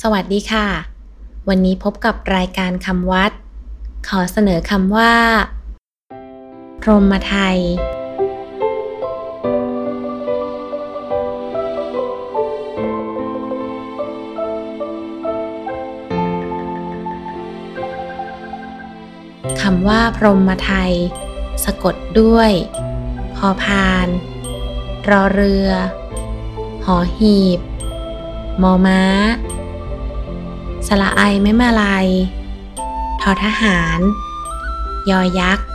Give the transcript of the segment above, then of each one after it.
สวัสดีค่ะ วันนี้พบกับรายการคำวัด ขอเสนอคำว่า พรหมไทย คำว่าพรหมไทย สะกดด้วย พอพาน รอเรือ หอหีบ มอม้า สละไอไม่มาลายทอทหาร ยอยักษ์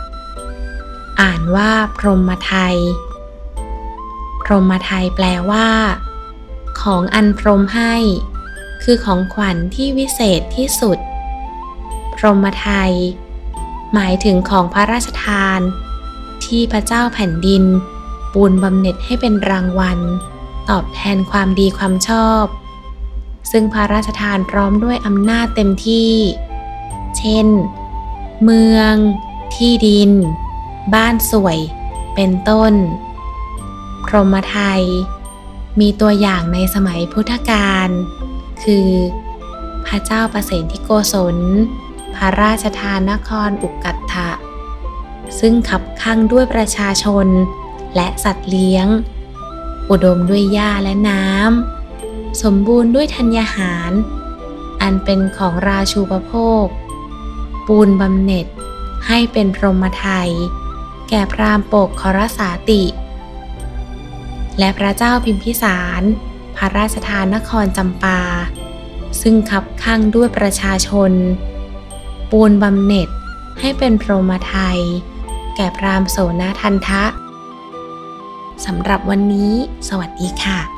อ่านว่าพรหมไทย พรหมไทยแปลว่า ของอันพรหมให้ คือของขวัญที่วิเศษที่สุด พรหมไทย หมายถึงของพระราชทาน ที่พระเจ้าแผ่นดิน ปูนบำเหน็จให้เป็นรางวัล ตอบแทนความดีความชอบ ซึ่งพระราชทานพร้อมด้วยอำนาจเต็มที่ เช่น เมือง ที่ดิน บ้านสวย เป็นต้น พรหมไทยมีตัวอย่างในสมัยพุทธกาล คือ พระเจ้าประเสนที่โกศล พระราชทานนครอุกกัตถะ ซึ่งขับข้างด้วยประชาชนและสัตว์เลี้ยง อุดมด้วยหญ้าและน้ำ สมบูรณ์ด้วยธัญญาหาร อันเป็นของราชูปโภค ปูนบำเหน็จให้เป็นพรหมไทยแก่พรามปกครสาติ และพระเจ้าพิมพิสาร พระราชทานนครจำปา ซึ่งขับข้างด้วยประชาชน ปูนบำเหน็จให้เป็นพรหมไทยแก่พรามโสนทันทะสำหรับวันนี้ สวัสดีค่ะ